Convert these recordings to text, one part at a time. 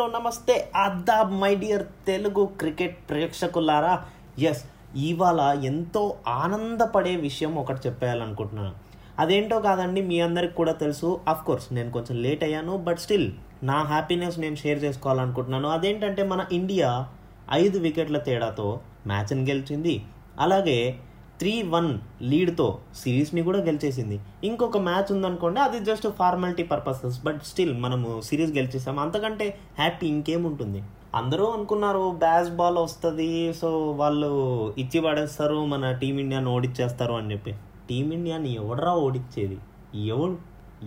Hello నమస్తే. అద్దాబ్ my dear Telugu cricket ప్రేక్షకులారా. ఎస్ ఇవాళ ఎంతో ఆనందపడే విషయం ఒకటి చెప్పేయాలనుకుంటున్నాను. అదేంటో కాదండి మీ అందరికి కూడా తెలుసు. అఫ్ కోర్స్ నేను కొంచెం లేట్ అయ్యాను బట్ స్టిల్ నా హ్యాపీనెస్ నేను షేర్ చేసుకోవాలనుకుంటున్నాను. అదేంటంటే మన ఇండియా ఐదు వికెట్ల తేడాతో మ్యాచ్ని గెలిచింది. అలాగే త్రీ వన్ లీడ్తో సిరీస్ని కూడా గెలిచేసింది. ఇంకొక మ్యాచ్ ఉందనుకోండి అది just formality purposes but still మనము సిరీస్ గెలిచేసాం అంతకంటే హ్యాపీ ఇంకేముంటుంది? అందరూ అనుకున్నారు బ్యాస్ బాల్ వస్తుంది సో వాళ్ళు ఇచ్చి పడేస్తారు మన టీమిండియాని ఓడిచ్చేస్తారు అని చెప్పి. టీమిండియాని ఎవడరా ఓడిచ్చేది? ఎవడు?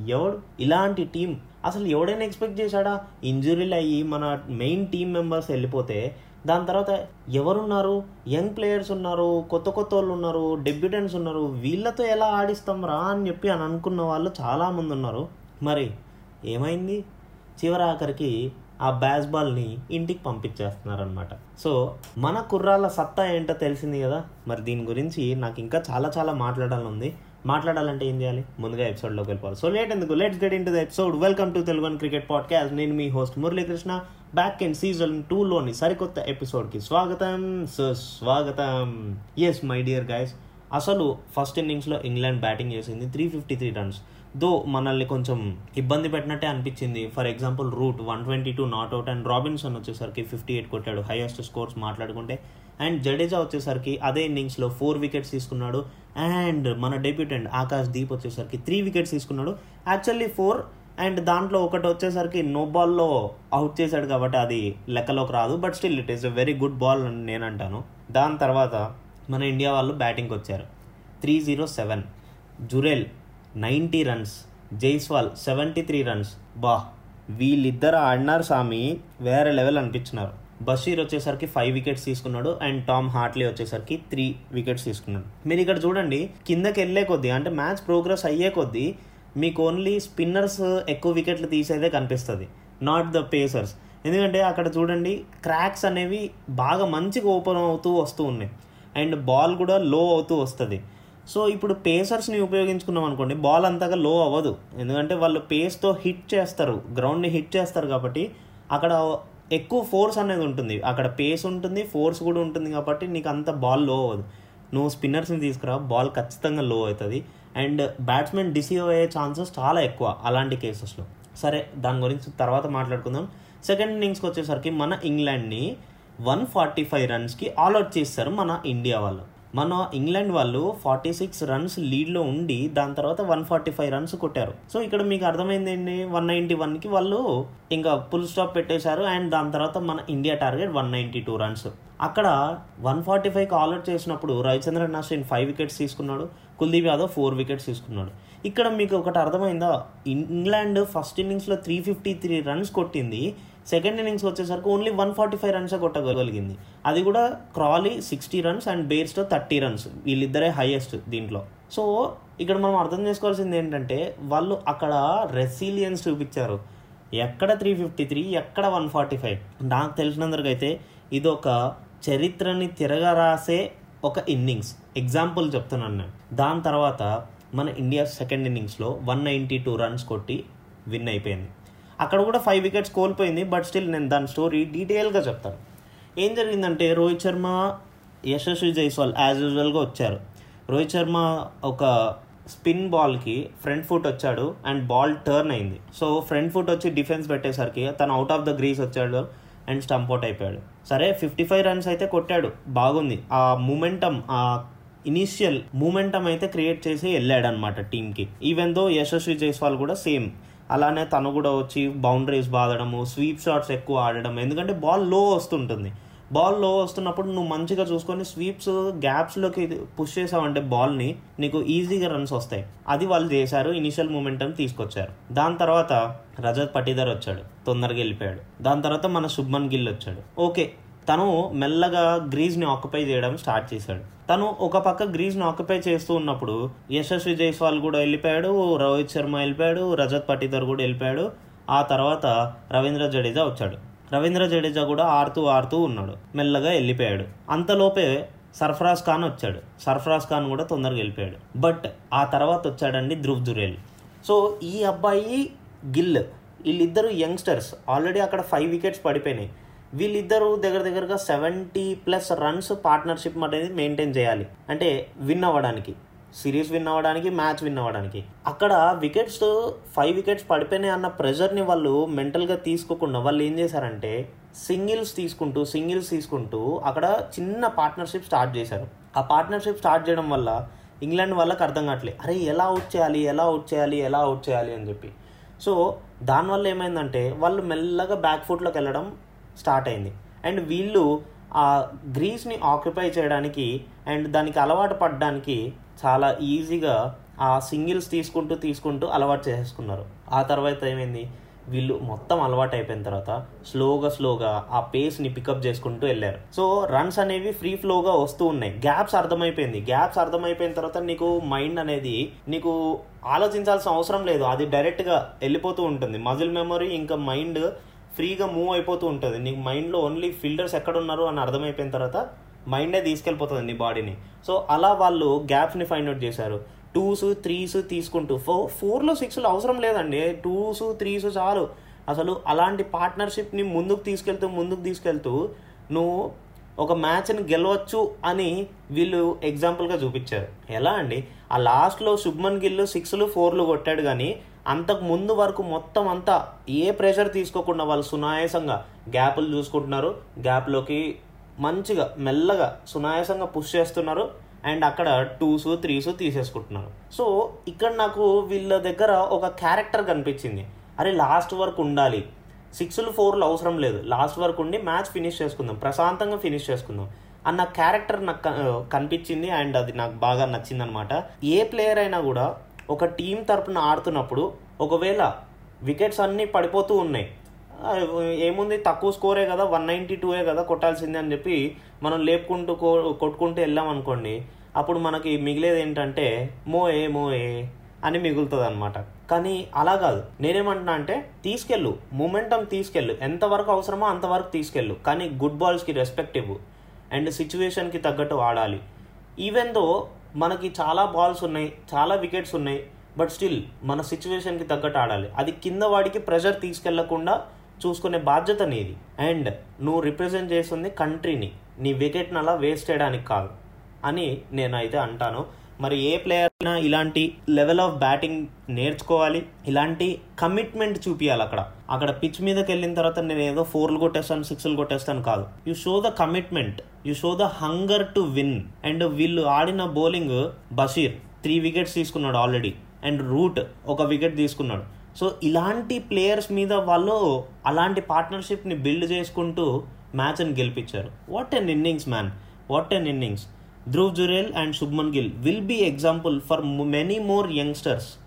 ఎవడు? ఇలాంటి టీం అసలు ఎవడైనా ఎక్స్పెక్ట్ చేశాడా? ఇంజురీలు అయ్యి మన మెయిన్ టీం మెంబర్స్ వెళ్ళిపోతే దాని తర్వాత ఎవరున్నారు? యంగ్ ప్లేయర్స్ ఉన్నారు కొత్త కొత్త వాళ్ళు ఉన్నారు డెబ్యూటెంట్స్ ఉన్నారు. వీళ్ళతో ఎలా ఆడిస్తాం రా అని చెప్పి అని అనుకున్న వాళ్ళు చాలామంది ఉన్నారు. మరి ఏమైంది? చివరి ఆఖరికి ఆ బ్యాస్ బాల్ని ఇంటికి పంపించేస్తున్నారనమాట సో మన కుర్రాళ్ళ సత్తా ఏంటో తెలిసింది కదా? మరి దీని గురించి నాకు ఇంకా చాలా చాలా మాట్లాడాలని ఉంది. మాట్లాడాలంటే ఏం చేయాలి? ముందుగా ఎపిసోడ్లోకి వెళ్ళిపోవాలి. సో లేట్ ఎందుకు? Let's get into the episode welcome to Telugu cricket podcast నేను మీ host Muralikrishna. Back in season టూలోని సరికొత్త ఎపిసోడ్కి స్వాగతం సుస్వాగతం ఎస్ మై డియర్ గైస్ అసలు ఫస్ట్ ఇన్నింగ్స్లో ఇంగ్లాండ్ బ్యాటింగ్ చేసింది three fifty three runs though మనల్ని కొంచెం ఇబ్బంది పెట్టినట్టే అనిపించింది. For example Root one twenty two not out and Robinson వచ్చేసరికి ఫిఫ్టీ ఎయిట్ కొట్టాడు. హైయెస్ట్ స్కోర్స్ మాట్లాడుకుంటే. అండ్ జడేజా వచ్చేసరికి అదే ఇన్నింగ్స్లో ఫోర్ వికెట్స్ తీసుకున్నాడు. అండ్ మన డెబ్యూటెంట్ ఆకాష్ దీప్ వచ్చేసరికి త్రీ వికెట్స్ తీసుకున్నాడు. యాక్చువల్లీ ఫోర్ అండ్ దాంట్లో ఒకటి వచ్చేసరికి నో బాల్లో అవుట్ చేశాడు కాబట్టి అది లెక్కలోకి రాదు but still it is a very good ball అని నేను అంటాను. దాని తర్వాత మన ఇండియా వాళ్ళు బ్యాటింగ్కి వచ్చారు. Three zero seven. Jurel ninety runs. Jaiswal seventy three runs. బా వీళ్ళిద్దరు ఆడినారు స్వామి వేరే లెవెల్ అనిపించినారు. బషీర్ వచ్చేసరికి ఫైవ్ వికెట్స్ తీసుకున్నాడు అండ్ టామ్ హార్ట్లీ వచ్చేసరికి త్రీ వికెట్స్ తీసుకున్నాడు. మీరు ఇక్కడ చూడండి కిందకి వెళ్ళే కొద్దీ అంటే మ్యాచ్ ప్రోగ్రెస్ అయ్యే కొద్దీ మీకు ఓన్లీ స్పిన్నర్స్ ఎక్కువ వికెట్లు తీసేదే కనిపిస్తుంది నాట్ ద పేసర్స్ ఎందుకంటే అక్కడ చూడండి క్రాక్స్ అనేవి బాగా మంచిగా ఓపెన్ అవుతూ వస్తూ ఉన్నాయి. అండ్ బాల్ కూడా లో అవుతూ వస్తుంది. సో ఇప్పుడు పేసర్స్ని ఉపయోగించుకున్నాం అనుకోండి బాల్ అంతగా లో అవ్వదు. ఎందుకంటే వాళ్ళు పేస్తో హిట్ చేస్తారు గ్రౌండ్ని హిట్ చేస్తారు కాబట్టి అక్కడ ఎక్కువ ఫోర్స్ అనేది ఉంటుంది. అక్కడ పేస్ ఉంటుంది ఫోర్స్ కూడా ఉంటుంది కాబట్టి నీకు అంత బాల్లో అవ్వదు. నువ్వు స్పిన్నర్స్ని తీసుకురా బాల్ ఖచ్చితంగా లో అవుతుంది. అండ్ బ్యాట్స్మెన్ డిసీవ్ అయ్యే ఛాన్సెస్ చాలా ఎక్కువ అలాంటి కేసెస్లో. సరే దాని గురించి తర్వాత మాట్లాడుకుందాం. సెకండ్ ఇన్నింగ్స్కి వచ్చేసరికి మన ఇంగ్లాండ్ని వన్ ఫార్టీ ఫైవ్ రన్స్కి ఆల్అవుట్ చేస్తారు మన ఇండియా వాళ్ళు. మన ఇంగ్లాండ్ వాళ్ళు ఫార్టీ సిక్స్ రన్స్ లీడ్లో ఉండి దాని తర్వాత వన్ ఫార్టీ ఫైవ్ రన్స్ కొట్టారు. సో ఇక్కడ మీకు అర్థమైంది ఏంటి? వన్ నైంటీ వన్కి వాళ్ళు ఇంకా ఫుల్ స్టాప్ పెట్టేశారు అండ్ దాని తర్వాత మన India target one ninety two runs. అక్కడ వన్ ఫార్టీ ఫైవ్కి ఆల్అౌట్ చేసినప్పుడు రవిచంద్రన్ అశ్విన్ ఫైవ్ వికెట్స్ తీసుకున్నాడు. కుల్దీప్ యాదవ్ ఫోర్ వికెట్స్ తీసుకున్నాడు. ఇక్కడ మీకు ఒకటి అర్థమైందా? ఇంగ్లాండ్ ఫస్ట్ ఇన్నింగ్స్లో త్రీ ఫిఫ్టీ త్రీ రన్స్ కొట్టింది. సెకండ్ ఇన్నింగ్స్ వచ్చేసరికి ఓన్లీ వన్ ఫార్టీ ఫైవ్ రన్సే కొట్టగలిగింది. అది కూడా Crawley sixty runs and Bairstow thirty runs. వీళ్ళిద్దరే హైయెస్ట్ దీంట్లో. సో ఇక్కడ మనం అర్థం చేసుకోవాల్సింది ఏంటంటే వాళ్ళు అక్కడ రెసిలియన్స్ చూపించారు. ఎక్కడ త్రీ ఫిఫ్టీ త్రీ ఎక్కడ వన్ ఫార్టీ ఫైవ్? నాకు తెలిసినందుకైతే ఇది ఒక చరిత్రని తిరగరాసే ఒక ఇన్నింగ్స్ ఎగ్జాంపుల్ చెప్తున్నాను నేను దాని తర్వాత మన ఇండియా సెకండ్ ఇన్నింగ్స్లో వన్ నైంటీ టూ రన్స్ కొట్టి విన్ అయిపోయింది. అక్కడ కూడా ఫైవ్ వికెట్స్ కోల్పోయింది బట్ స్టిల్ నేను దాని స్టోరీ డీటెయిల్గా చెప్తాను. ఏం జరిగిందంటే రోహిత్ శర్మ యశస్వి జైస్వాల్ యాజ్ యూజువల్గా వచ్చారు. రోహిత్ శర్మ ఒక స్పిన్ బాల్కి ఫ్రంట్ ఫుట్ వచ్చాడు అండ్ బాల్ టర్న్ అయింది. సో ఫ్రంట్ ఫుట్ వచ్చి డిఫెన్స్ పెట్టేసరికి తను అవుట్ ఆఫ్ ద గ్రీస్ వచ్చాడు. అండ్ స్టంప్ అవుట్ అయిపోయాడు. సరే ఫిఫ్టీ ఫైవ్ రన్స్ అయితే కొట్టాడు. బాగుంది. ఆ మూమెంటం ఆ ఇనీషియల్ మూమెంటం అయితే క్రియేట్ చేసి వెళ్ళాడు అనమాట టీంకి ఈవెన్ దో యశస్వి జైస్వాల్ కూడా సేమ్ అలానే తను కూడా వచ్చి బౌండరీస్ బాదడము స్వీప్ షాట్స్ ఎక్కువ ఆడడం ఎందుకంటే బాల్లో వస్తుంటుంది. బాల్లో వస్తున్నప్పుడు నువ్వు మంచిగా చూసుకొని స్వీప్స్ గ్యాప్స్లోకి పుష్ చేసావంటే బాల్ని నీకు ఈజీగా రన్స్ వస్తాయి. అది వాళ్ళు చేశారు ఇనిషియల్ మూమెంటం తీసుకొచ్చారు. దాని తర్వాత రజత్ పటీదర్ వచ్చాడు తొందరగా వెళ్ళిపోయాడు. దాని తర్వాత మన శుభ్మన్ గిల్ వచ్చాడు. ఓకే తను మెల్లగా గ్రీజ్ని ఆక్యుపై చేయడం స్టార్ట్ చేశాడు. తను ఒక పక్క గ్రీజ్ని ఆక్యుపై చేస్తూ ఉన్నప్పుడు యశస్వి జైస్వాల్ కూడా వెళ్ళిపోయాడు రోహిత్ శర్మ వెళ్ళిపోయాడు రజత్ పటీదర్ కూడా వెళ్ళిపోయాడు. ఆ తర్వాత రవీంద్ర జడేజా వచ్చాడు. రవీంద్ర జడేజా కూడా ఆడుతూ ఆడుతూ ఉన్నాడు. మెల్లగా వెళ్ళిపోయాడు. అంతలోపే సర్ఫరాజ్ ఖాన్ వచ్చాడు. సర్ఫరాజ్ ఖాన్ కూడా తొందరగా వెళ్ళిపోయాడు. బట్ ఆ తర్వాత వచ్చాడండి ధ్రువ్ దురేల్ సో ఈ అబ్బాయి గిల్ వీళ్ళిద్దరు యంగ్స్టర్స్. ఆల్రెడీ అక్కడ ఫైవ్ వికెట్స్ పడిపోయినాయి. వీళ్ళిద్దరూ దగ్గర దగ్గరగా సెవెంటీ ప్లస్ రన్స్ పార్ట్నర్షిప్ అనేది మెయింటైన్ చేయాలి. అంటే విన్ అవ్వడానికి. సిరీస్ విన్ అవ్వడానికి మ్యాచ్ విన్ అవ్వడానికి. అక్కడ వికెట్స్ ఫైవ్ వికెట్స్ పడిపోయినాయి అన్న ప్రెషర్ని వాళ్ళు మెంటల్గా తీసుకోకుండా వాళ్ళు ఏం చేశారంటే సింగిల్స్ తీసుకుంటూ సింగిల్స్ తీసుకుంటూ అక్కడ చిన్న పార్ట్నర్షిప్ స్టార్ట్ చేశారు. ఆ పార్ట్నర్షిప్ స్టార్ట్ చేయడం వల్ల ఇంగ్లాండ్ వాళ్ళకి అర్థం కావట్లేదు. అరే ఎలా అవుట్ చేయాలి ఎలా అవుట్ చేయాలి ఎలా అవుట్ చేయాలి అని చెప్పి. సో దానివల్ల ఏమైందంటే వాళ్ళు మెల్లగా బ్యాక్ ఫుట్లోకి వెళ్ళడం స్టార్ట్ అయింది. అండ్ వీళ్ళు ఆ గ్రీస్ని ఆక్యుపై చేయడానికి అండ్ దానికి అలవాటు పడడానికి చాలా ఈజీగా ఆ సింగిల్స్ తీసుకుంటూ తీసుకుంటూ అలవాటు చేసేసుకున్నారు. ఆ తర్వాత ఏమైంది? వీళ్ళు మొత్తం అలవాటు అయిపోయిన తర్వాత స్లోగా స్లోగా ఆ పేస్ని పికప్ చేసుకుంటూ వెళ్ళారు. సో రన్స్ అనేవి ఫ్రీ ఫ్లోగా వస్తూ ఉన్నాయి. గ్యాప్స్ అర్థమైపోయింది. గ్యాప్స్ అర్థమైపోయిన తర్వాత నీకు మైండ్ అనేది నీకు ఆలోచించాల్సిన అవసరం లేదు. అది డైరెక్ట్గా వెళ్ళిపోతూ ఉంటుంది. మజిల్ మెమరీ ఇంకా మైండ్ ఫ్రీగా మూవ్ అయిపోతూ ఉంటుంది. నీకు మైండ్లో ఓన్లీ ఫిల్టర్స్ ఎక్కడ ఉన్నారు అని అర్థమైపోయిన తర్వాత మైండే తీసుకెళ్ళిపోతుంది నీ బాడీని. సో అలా వాళ్ళు గ్యాప్స్ని ఫైండ్ అవుట్ చేశారు. టూస్ త్రీస్ తీసుకుంటూ ఫో ఫోర్లో సిక్స్లో అవసరం లేదండి. టూస్ త్రీస్ చాలు. అసలు అలాంటి పార్ట్నర్షిప్ని ముందుకు తీసుకెళ్తూ ముందుకు తీసుకెళ్తూ నువ్వు ఒక మ్యాచ్ని గెలవచ్చు అని వీళ్ళు ఎగ్జాంపుల్గా చూపించారు. ఎలా అండి? ఆ లాస్ట్లో శుభ్మన్ గిల్ సిక్స్లు ఫోర్లు కొట్టాడు కానీ అంతకు ముందు వరకు మొత్తం అంతా ఏ ప్రెషర్ తీసుకోకుండా వాళ్ళు సునాయాసంగా గ్యాప్లు చూసుకుంటున్నారు. గ్యాప్లోకి మంచిగా మెల్లగా సునాయాసంగా పుష్ చేస్తున్నారు. అండ్ అక్కడ టూస్ త్రీస్ తీసేసుకుంటున్నారు. సో ఇక్కడ నాకు వీళ్ళ దగ్గర ఒక క్యారెక్టర్ కనిపించింది. అరే లాస్ట్ వరకు ఉండాలి. సిక్స్లు ఫోర్లు అవసరం లేదు. లాస్ట్ వరకు ఉండి మ్యాచ్ ఫినిష్ చేసుకుందాం. ప్రశాంతంగా ఫినిష్ చేసుకుందాం. అన్న క్యారెక్టర్ నాకు కనిపించింది. అండ్ అది నాకు బాగా నచ్చింది అనమాట ఏ ప్లేయర్ అయినా కూడా ఒక టీం తరపున ఆడుతున్నప్పుడు ఒకవేళ వికెట్స్ అన్నీ పడిపోతూ ఉన్నాయి. ఏముంది? తక్కువ స్కోరే కదా వన్ నైంటీ టూయే కదా కొట్టాల్సిందే అని చెప్పి మనం లేపుకుంటూ కో కొట్టుకుంటూ వెళ్ళాం అనుకోండి అప్పుడు మనకి మిగిలేది ఏంటంటే మోయే మోయే అని మిగులుతుంది అనమాట కానీ అలా కాదు. నేనేమంటున్నా అంటే తీసుకెళ్ళు. మూమెంటం తీసుకెళ్ళు. ఎంతవరకు అవసరమో అంతవరకు తీసుకెళ్ళు. కానీ గుడ్ బాల్స్కి రెస్పెక్ట్ ఇవ్వు. అండ్ సిచ్యువేషన్కి తగ్గట్టు ఆడాలి. ఈవెన్ దో మనకి చాలా బాల్స్ ఉన్నాయి చాలా వికెట్స్ ఉన్నాయి బట్ స్టిల్ మన సిచ్యువేషన్కి తగ్గట్టు ఆడాలి. అది కింద వాడికి ప్రెషర్ తీసుకెళ్ళకుండా చూసుకునే బాధ్యత నీది. అండ్ నువ్వు రిప్రజెంట్ చేస్తుంది కంట్రీని నీ. వికెట్ని అలా వేస్ట్ చేయడానికి కాదు. అని నేనైతే అంటాను. మరి ఏ ప్లేయర్ అయినా ఇలాంటి లెవెల్ ఆఫ్ బ్యాటింగ్ నేర్చుకోవాలి. ఇలాంటి కమిట్మెంట్ చూపించాలి అక్కడ. అక్కడ పిచ్ మీదకి వెళ్ళిన తర్వాత నేను ఏదో ఫోర్లు కొట్టేస్తాను సిక్స్లు కొట్టేస్తాను కాదు. You show the commitment you show the hunger to win and వీళ్ళు ఆడిన బౌలింగ్ బషీర్ త్రీ వికెట్స్ తీసుకున్నాడు ఆల్రెడీ అండ్ రూట్ ఒక వికెట్ తీసుకున్నాడు. సో ఇలాంటి ప్లేయర్స్ మీద వాళ్ళు అలాంటి పార్ట్నర్షిప్ని బిల్డ్ చేసుకుంటూ మ్యాచ్ని గెలిపించారు. What an innings man what an innings Dhruv Jurel and Shubman Gill will be example for many more youngsters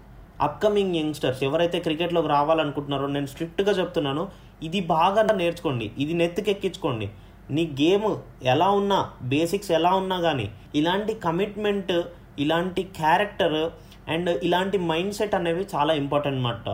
upcoming youngsters ఎవరైతే క్రికెట్లోకి రావాలనుకుంటున్నారో నేను స్ట్రిక్ట్గా చెప్తున్నాను ఇది బాగా నేర్చుకోండి ఇది నెత్తికెక్కించుకోండి. నీ గేమ్ ఎలా ఉన్నా బేసిక్స్ ఎలా ఉన్నా కానీ ఇలాంటి కమిట్మెంట్ ఇలాంటి క్యారెక్టర్ అండ్ ఇలాంటి మైండ్ సెట్ అనేవి చాలా ఇంపార్టెంట్ అనమాట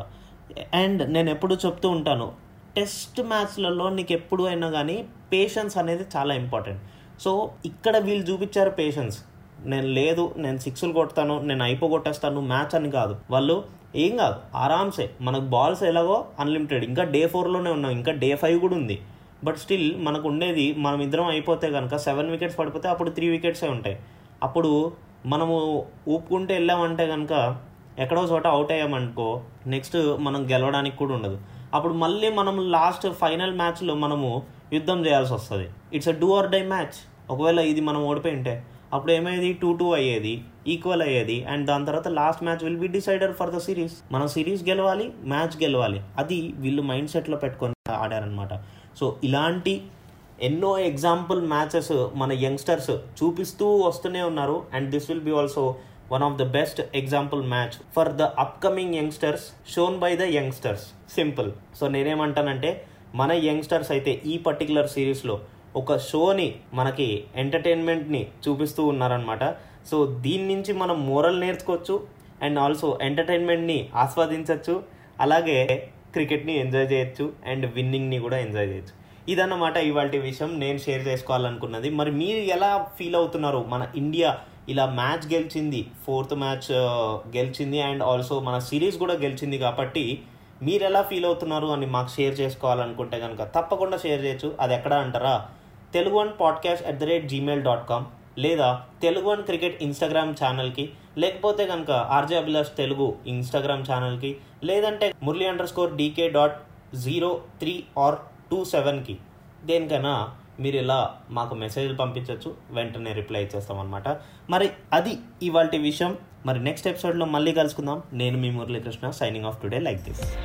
అండ్ నేను ఎప్పుడు చెప్తూ ఉంటాను టెస్ట్ మ్యాచ్లలో నీకు ఎప్పుడు అయినా కానీ పేషెన్స్ అనేది చాలా ఇంపార్టెంట్ సో ఇక్కడ వీళ్ళు చూపించారు పేషెన్స్ నేను లేదు నేను సిక్స్లు కొడతాను నేను అయిపో కొట్టేస్తాను మ్యాచ్ అని కాదు. వాళ్ళు ఏం కాదు ఆరామ్సే మనకు బాల్స్ ఎలాగో అన్లిమిటెడ్ ఇంకా డే ఫోర్లోనే ఉన్నాం ఇంకా డే ఫైవ్ కూడా ఉంది. బట్ స్టిల్ మనకు ఉండేది మనం ఇద్దరం అయిపోతే కనుక సెవెన్ వికెట్స్ పడిపోతే అప్పుడు త్రీ వికెట్సే ఉంటాయి. అప్పుడు మనము ఊపుకుంటూ వెళ్ళామంటే కనుక ఎక్కడో చోట అవుట్ అయ్యామనుకో నెక్స్ట్ మనం గెలవడానికి కూడా ఉండదు. అప్పుడు మళ్ళీ మనం లాస్ట్ ఫైనల్ మ్యాచ్లో మనము యుద్ధం చేయాల్సి వస్తుంది. It's a do or die match ఒకవేళ ఇది మనం ఓడిపోయి ఉంటే అప్పుడు ఏమయ్యేది? టూ టూ అయ్యేది ఈక్వల్ అయ్యేది అండ్ దాని తర్వాత last match will be decided for the series మనం సిరీస్ గెలవాలి మ్యాచ్ గెలవాలి. అది వీళ్ళు మైండ్ సెట్లో పెట్టుకొని ఆడారనమాట సో ఇలాంటి ఎన్నో ఎగ్జాంపుల్ మ్యాచెస్ మన యంగ్స్టర్స్ చూపిస్తూ వస్తూనే ఉన్నారు. And this will be also one of the best example match for the upcoming youngsters shown by the youngsters simple so నేనేమంటానంటే మన యంగ్స్టర్స్ అయితే ఈ పర్టికులర్ సిరీస్లో ఒక షోని మనకి ఎంటర్టైన్మెంట్ని చూపిస్తూ ఉన్నారనమాట సో దీని నుంచి మనం మోరల్ నేర్చుకోవచ్చు అండ్ ఆల్సో ఎంటర్టైన్మెంట్ని ఆస్వాదించవచ్చు. అలాగే క్రికెట్ని ఎంజాయ్ చేయొచ్చు అండ్ విన్నింగ్ని కూడా ఎంజాయ్ చేయొచ్చు. ఇదన్నమాట ఇవాళ విషయం. నేను షేర్ చేసుకోవాలనుకున్నది. మరి మీరు ఎలా ఫీల్ అవుతున్నారు? మన ఇండియా ఇలా మ్యాచ్ గెలిచింది ఫోర్త్ మ్యాచ్ గెలిచింది అండ్ ఆల్సో మన సిరీస్ కూడా గెలిచింది కాబట్టి మీరు ఎలా ఫీల్ అవుతున్నారు అని మాకు షేర్ చేసుకోవాలనుకుంటే కనుక తప్పకుండా షేర్ చేయొచ్చు. అది ఎక్కడ అంటారా? Telugu one podcast at the rate Gmail dot com లేదా తెలుగు వన్ క్రికెట్ ఇన్స్టాగ్రామ్ ఛానల్కి లేకపోతే కనుక ఆర్జే అభిలాష్ తెలుగు ఇన్స్టాగ్రామ్ ఛానల్కి లేదంటే Murali underscore DK dot zero three R two సెవెన్కి. దేనికైనా మీరు ఇలా మాకు మెసేజ్లు పంపించవచ్చు వెంటనే రిప్లై ఇచ్చేస్తామన్నమాట. మరి అది ఇవాళ విషయం. మరి నెక్స్ట్ ఎపిసోడ్లో మళ్ళీ కలుసుకుందాం. నేను మీ Muralikrishna signing off today like this